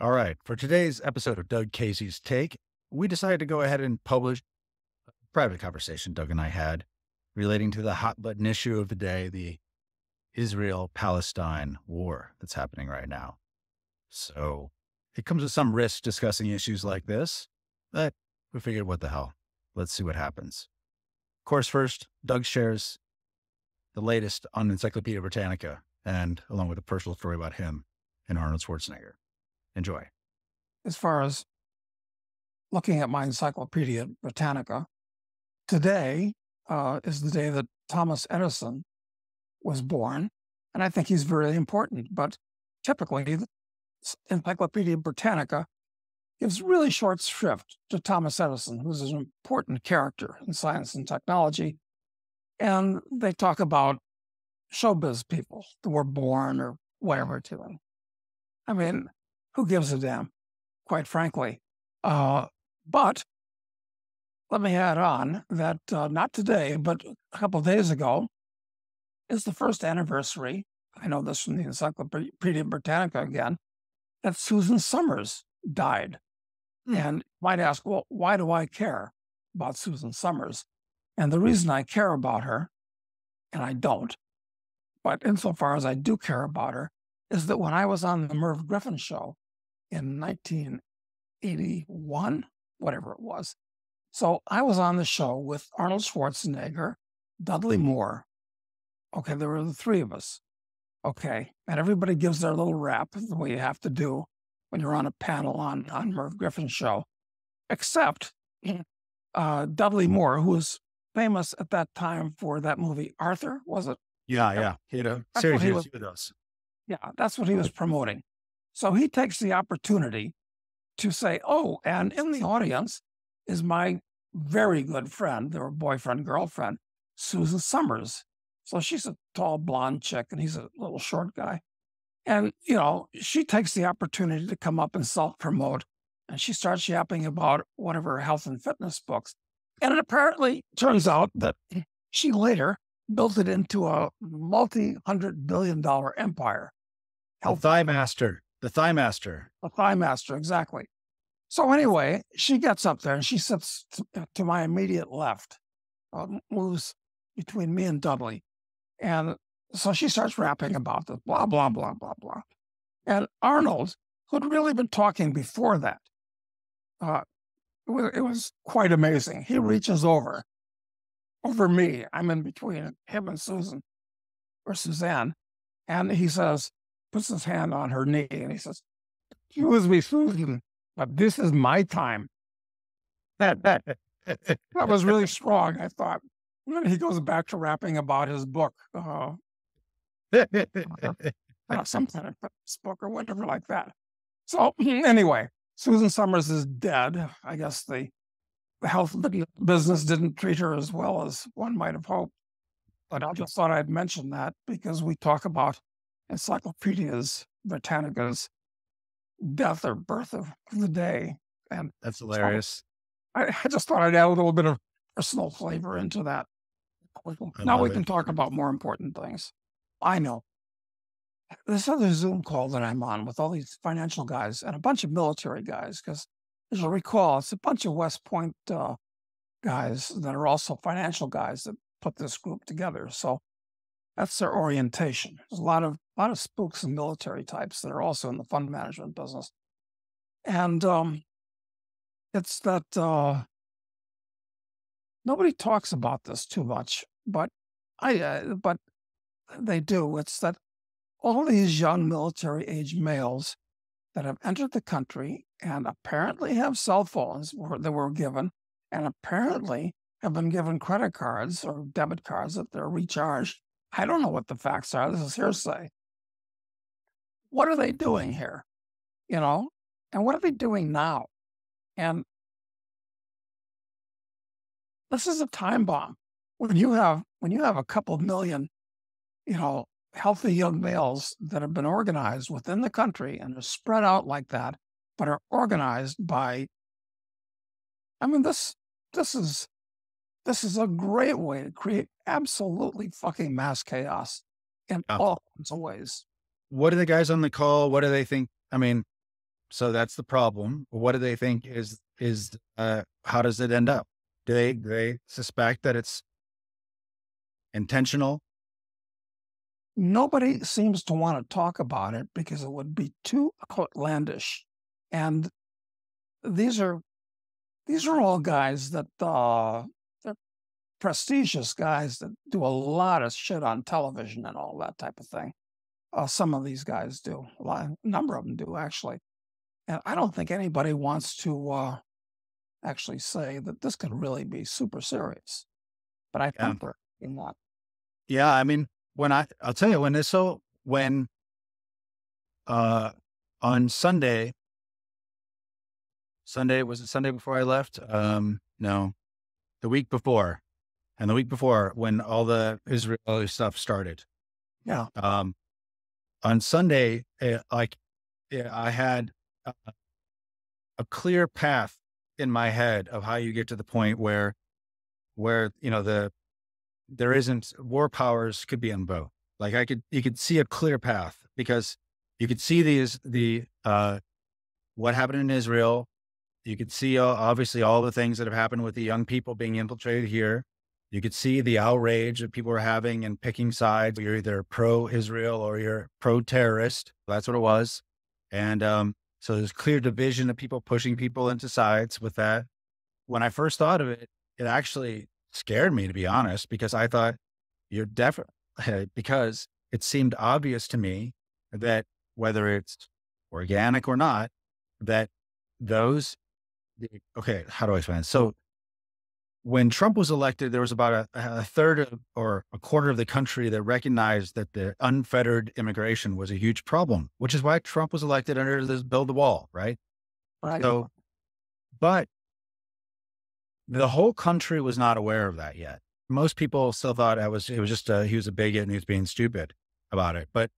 All right. For today's episode of Doug Casey's Take, we decided to go ahead and publish a private conversation Doug and I had relating to the hot button issue of the day, the Israel Palestine war that's happening right now. So it comes with some risk discussing issues like this, but we figured, what the hell? Let's see what happens. Of course, first, Doug shares the latest on Encyclopedia Britannica and along with a personal story about him and Arnold Schwarzenegger. Enjoy. As far as looking at my Encyclopedia Britannica, today uh, is the day that Thomas Edison was born. And I think he's very important. But typically, Encyclopedia Britannica gives really short shrift to Thomas Edison, who's an important character in science and technology. And they talk about showbiz people that were born or whatever to them. I mean, who gives a damn, quite frankly? Uh, but let me add on that uh, not today, but a couple of days ago is the first anniversary. I know this from the Encyclopedia Britannica again, that Susan Somers died. Hmm. And you might ask, well, why do I care about Susan Somers? And the reason I care about her, and I don't, but insofar as I do care about her, is that when I was on the Merv Griffin show in 1981, whatever it was, so I was on the show with Arnold Schwarzenegger, Dudley Moore. Okay, there were the three of us. Okay, and everybody gives their little rap, the way you have to do when you're on a panel on on Merv Griffin's show, except uh, Dudley Moore, who was famous at that time for that movie Arthur, was it? Yeah, yeah, he had a series of those. Yeah, that's what he was promoting. So he takes the opportunity to say, "Oh, and in the audience is my very good friend, their boyfriend, girlfriend, Susan Somers. So she's a tall blonde chick and he's a little short guy. And, you know, she takes the opportunity to come up and self promote and she starts yapping about one of her health and fitness books. And it apparently turns out that she later built it into a multi hundred billion dollar empire. Health the Thigh Master. The Thigh Master. The Thigh Master, exactly. So anyway, she gets up there and she sits to, uh, to my immediate left, uh, moves between me and Dudley. And so she starts rapping about this, blah, blah, blah, blah, blah. And Arnold, who'd really been talking before that, uh, it was quite amazing. He reaches over, over me. I'm in between him and Susan or Suzanne. And he says, puts his hand on her knee and he says, Excuse me, Susan but this is my time. That that that was really strong. I thought. And then he goes back to rapping about his book, uh, uh, some kind of book or whatever like that. So anyway, Susan Somers is dead. I guess the, the health business didn't treat her as well as one might have hoped. But I just thought I'd mention that because we talk about encyclopedias, Britannicas, death or birth of the day. And that's hilarious. So I, I, just thought I'd add a little bit of personal flavor into that. now we it. can talk about more important things. I know this other Zoom call that I'm on with all these financial guys and a bunch of military guys, because as you'll recall, it's a bunch of West Point uh, guys that are also financial guys that put this group together. So that's their orientation. There's a lot of a lot of spooks and military types that are also in the fund management business, and um, it's that uh, nobody talks about this too much, but I uh, but they do. It's that all these young military age males that have entered the country and apparently have cell phones that were given, and apparently have been given credit cards or debit cards that they're recharged I don't know what the facts are. This is hearsay. What are they doing here? You know, and what are they doing now? And this is a time bomb. When you have when you have a couple million, you know, healthy young males that have been organized within the country and are spread out like that, but are organized by I mean this this is this is a great way to create absolutely fucking mass chaos in all kinds of ways. What do the guys on the call? What do they think? I mean, So that's the problem. What do they think is is uh, how does it end up? Do they do they suspect that it's intentional? Nobody seems to want to talk about it because it would be too outlandish. And these are these are all guys that uh, prestigious guys that do a lot of shit on television and all that type of thing. Uh, some of these guys do, a, lot, a number of them do actually. And I don't think anybody wants to uh, actually say that this could really be super serious. But I Yeah. think they're in that. Yeah, I mean, when I I'll tell you when this so when uh on Sunday Sunday was it Sunday before I left? Um no. The week before. And the week before when all the Israeli stuff started. Yeah. Um on Sunday eh, like yeah, I had a, a clear path in my head of how you get to the point where where you know the there isn't war powers could be on both. Like I could, you could see a clear path because you could see these, the, uh, what happened in Israel. You could see uh, obviously all the things that have happened with the young people being infiltrated here. You could see the outrage that people were having and picking sides. You're either pro Israel or you're pro terrorist. That's what it was. And, um, so there's clear division of people pushing people into sides with that. When I first thought of it, it actually scared me to be honest, because I thought you're definitely because it seemed obvious to me that whether it's organic or not, that those okay, how do I explain? So when Trump was elected, there was about a, a third of, or a quarter of the country that recognized that the unfettered immigration was a huge problem, which is why Trump was elected under this build the wall, right? Right. So, but the whole country was not aware of that yet. Most people still thought I was, it was just, a, he was a bigot and he was being stupid about it. But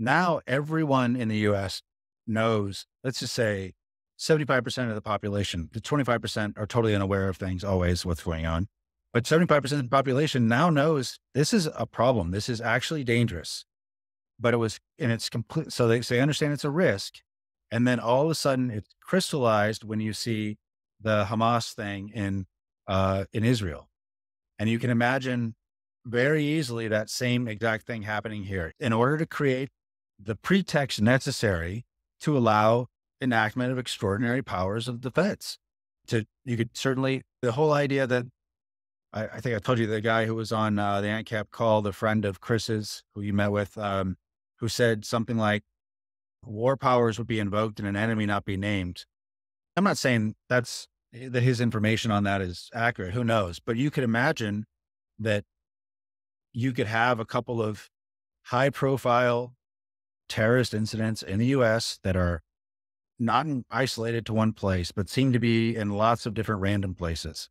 now everyone in the US knows, let's just say 75% of the population, the 25% are totally unaware of things, always what's going on. But 75% of the population now knows this is a problem. This is actually dangerous. But it was, and it's complete. So they, they understand it's a risk. And then all of a sudden it's crystallized when you see the Hamas thing in, uh, in Israel. And you can imagine very easily that same exact thing happening here in order to create the pretext necessary to allow enactment of extraordinary powers of defense. To you could certainly the whole idea that I, I think I told you the guy who was on uh, the ANCAP call, the friend of Chris's who you met with, um, who said something like war powers would be invoked and an enemy not be named. I'm not saying that's that his information on that is accurate. Who knows? But you could imagine that you could have a couple of high profile terrorist incidents in the US that are not isolated to one place, but seem to be in lots of different random places.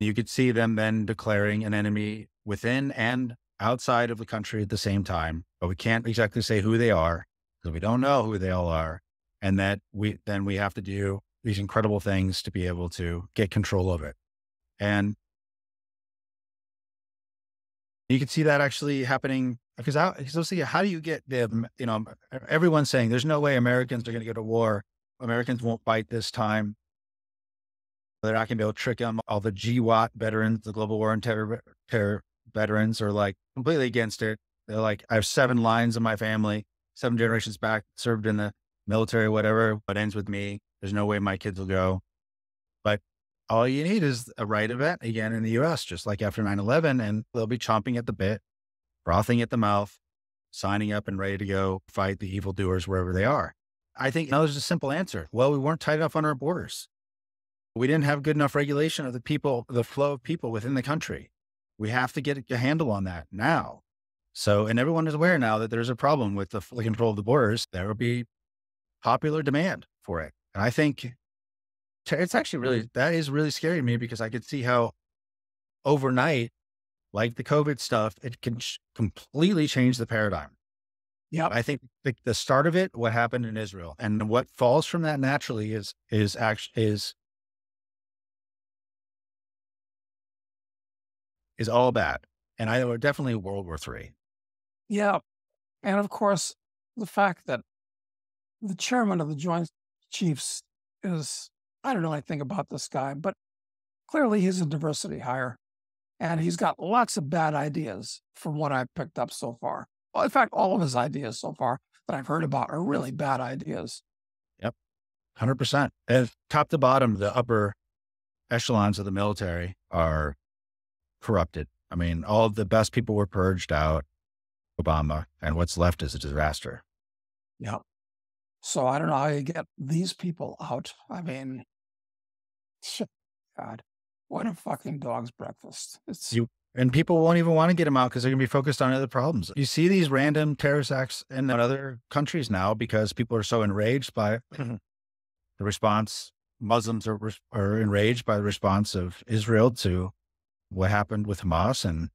You could see them then declaring an enemy within and outside of the country at the same time, but we can't exactly say who they are because we don't know who they all are. And that we then we have to do these incredible things to be able to get control of it. And you can see that actually happening because I, so see how do you get the you know everyone's saying there's no way Americans are going to go to war. Americans won't fight this time. They're not going to be able to trick them. All the GWOT veterans, the Global War on Terror, terror veterans, are like completely against it. They're like, I have seven lines in my family, seven generations back, served in the military, whatever. What ends with me? There's no way my kids will go. But all you need is a right event again in the US, just like after 9 11, and they'll be chomping at the bit, frothing at the mouth, signing up and ready to go fight the evildoers wherever they are. I think now there's a simple answer. Well, we weren't tight enough on our borders. We didn't have good enough regulation of the people, the flow of people within the country. We have to get a handle on that now. So, and everyone is aware now that there's a problem with the control of the borders. There will be popular demand for it. And I think it's actually really, that is really scary to me because I could see how overnight, like the COVID stuff, it can completely change the paradigm. Yep. I think the, the start of it, what happened in Israel, and what falls from that naturally is is actually is is all bad. And I would definitely World War Three. Yeah. And of course, the fact that the chairman of the Joint chiefs is I don't know anything about this guy, but clearly he's a diversity hire. And he's got lots of bad ideas from what I've picked up so far. Well, in fact, all of his ideas so far that I've heard about are really bad ideas. Yep. 100%. And top to bottom, the upper echelons of the military are corrupted. I mean, all the best people were purged out, Obama, and what's left is a disaster. Yep. So I don't know how you get these people out. I mean, God, what a fucking dog's breakfast. It's you, and people won't even want to get them out because they're going to be focused on other problems. You see these random terrorist acts in other countries now because people are so enraged by mm-hmm. the response. Muslims are, are enraged by the response of Israel to what happened with Hamas. And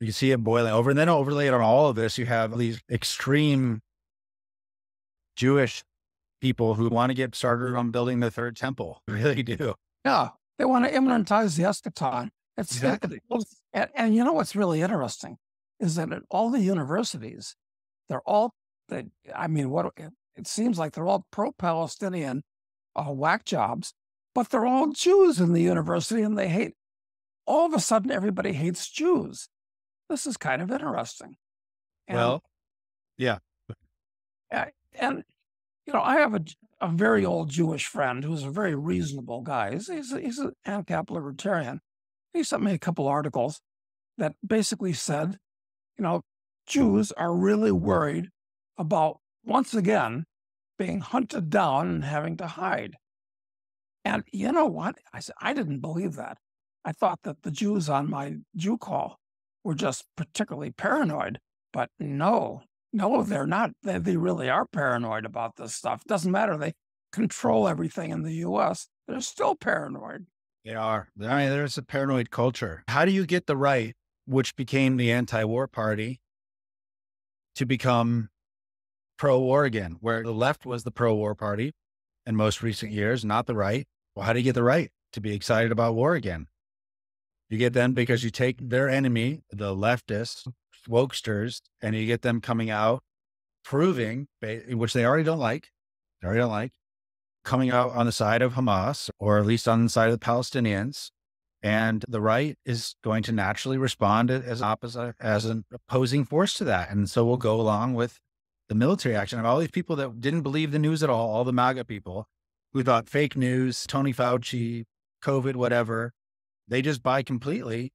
you see it boiling over. And then overlaid on all of this, you have these extreme Jewish people who want to get started on building the third temple. Really do. Yeah. They want to immanentize the eschaton. It's Exactly. and, and you know what's really interesting is that at all the universities, they're all they, I mean, what it, it seems like they're all pro-Palestinian uh, whack jobs, but they're all Jews in the university and they hate. All of a sudden, everybody hates Jews. This is kind of interesting. And- well, yeah. and you know, I have a, a very old Jewish friend who's a very reasonable guy. He's he's, he's an ANCAP libertarian. He sent me a couple articles that basically said, you know, Jews are really worried about once again being hunted down and having to hide. And you know what? I said I didn't believe that. I thought that the Jews on my Jew call were just particularly paranoid, but no, no, they're not. They, they really are paranoid about this stuff. Doesn't matter. They control everything in the US. They're still paranoid. They are. I mean, there's a paranoid culture. How do you get the right, which became the anti war party, to become pro war again, where the left was the pro war party in most recent years, not the right? Well, how do you get the right to be excited about war again? You get them because you take their enemy, the leftists, wokesters, and you get them coming out proving, which they already don't like, they already don't like, coming out on the side of Hamas or at least on the side of the Palestinians. And the right is going to naturally respond as opposite, as an opposing force to that. And so we'll mm-hmm. go along with the military action. of all these people that didn't believe the news at all, all the MAGA people who thought fake news, Tony Fauci, COVID, whatever, they just buy completely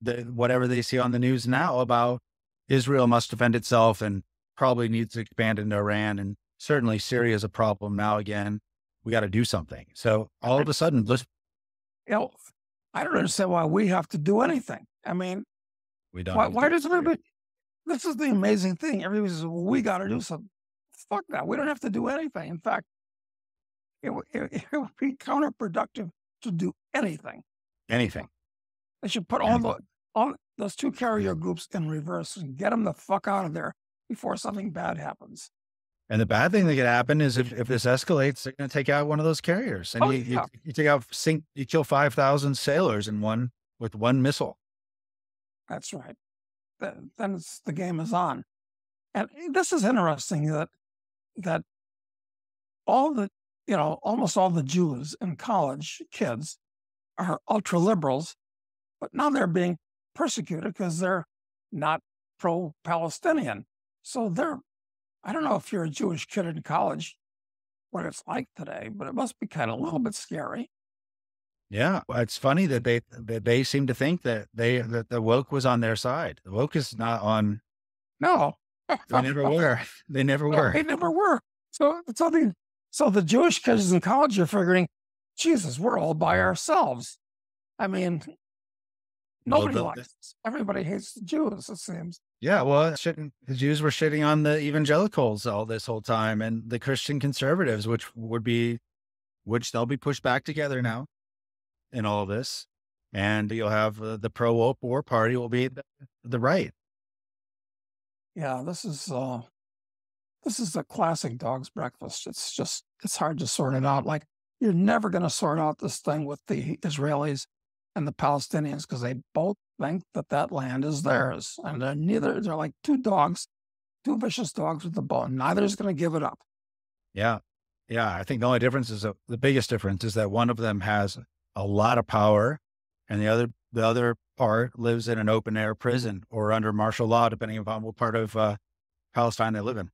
the whatever they see on the news now about Israel must defend itself and probably needs to expand into Iran. And certainly Syria is a problem now again. We got to do something. So all of a sudden, let's You know, I don't understand why we have to do anything. I mean, we don't. why, why does everybody? This is the amazing thing. Everybody says, well, we got to do something. Fuck that. We don't have to do anything. In fact, it, it, it would be counterproductive to do anything. anything? They should put all the all those two carrier groups in reverse and get them the fuck out of there before something bad happens. And the bad thing that could happen is if, if this escalates, they're going to take out one of those carriers, and Oh, you, you yeah. you take out sink, you kill five thousand sailors in one with one missile. That's right. Then, the game is on. And this is interesting that that all the you know almost all the Jews in college kids are ultra liberals, but now they're being persecuted because they're not pro Palestinian. So they're I don't know if you're a Jewish kid in college, what it's like today, but it must be kind of a little bit scary. Yeah, well, it's funny that they that they seem to think that they that the woke was on their side. The woke is not on. No, They never were. They never were. They never were. So, so the so the Jewish kids in college are figuring, Jesus, we're all by ourselves. I mean, nobody likes us. Everybody hates the Jews. It seems. Yeah, well, shitting, the Jews were shitting on the evangelicals all this whole time, and the Christian conservatives, which would be, which they'll be pushed back together now, in all this, and you'll have uh, the pro war party will be the, the right. Yeah, this is uh, this is a classic dog's breakfast. It's just it's hard to sort it out. Like you're never going to sort out this thing with the Israelis and the Palestinians because they both think that that land is theirs, and they're neither. They're like two dogs, two vicious dogs with a bone. Neither is going to give it up. Yeah. Yeah. I think the only difference is uh, the biggest difference is that one of them has a lot of power and the other, the other part lives in an open air prison or under martial law, depending upon what part of uh, Palestine they live in.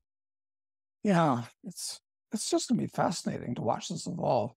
Yeah, it's it's just going to be fascinating to watch this evolve.